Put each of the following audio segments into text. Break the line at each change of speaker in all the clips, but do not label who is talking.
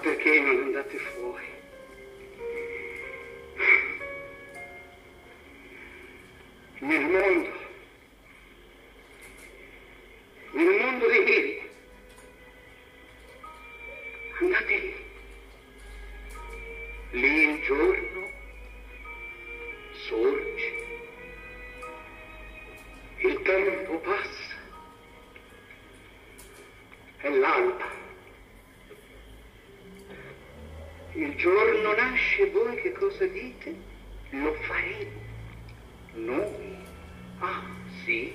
perché non andate fuori? Nel mondo, nel mondo di ieri, andate lì. Lì il giorno sorge, il tempo passa, è l'alba. Il giorno nasce, voi che cosa dite? Lo faremo. Noi? Ah, sì.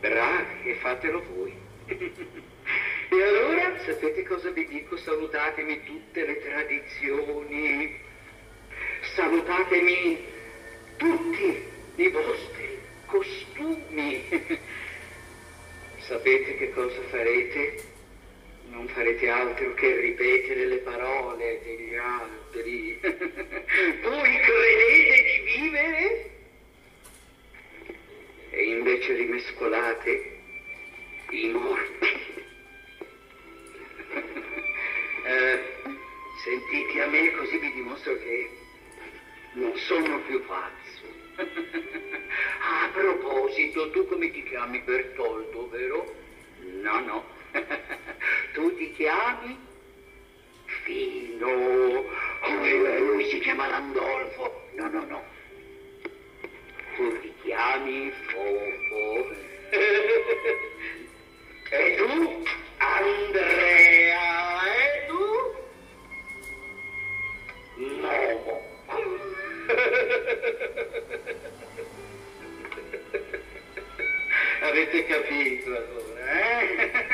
Bravi, e fatelo voi. e allora, sapete cosa vi dico? Salutatemi tutte le tradizioni. Salutatemi tutti i vostri costumi. Sapete che cosa farete? Non farete altro che ripetere le parole degli altri. Voi credete di vivere? E invece rimescolate i morti. Eh, sentite a me così vi dimostro che non sono più pazzo. A proposito, tu come ti chiami Bertoldo, vero? Chiami? Fino. Oh, lui si chiama Landolfo. No, no, no. Tu ti chiami Fofo. E tu? Andrea. E tu? Momo. Avete capito allora, eh?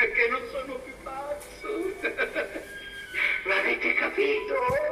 L'avete capito?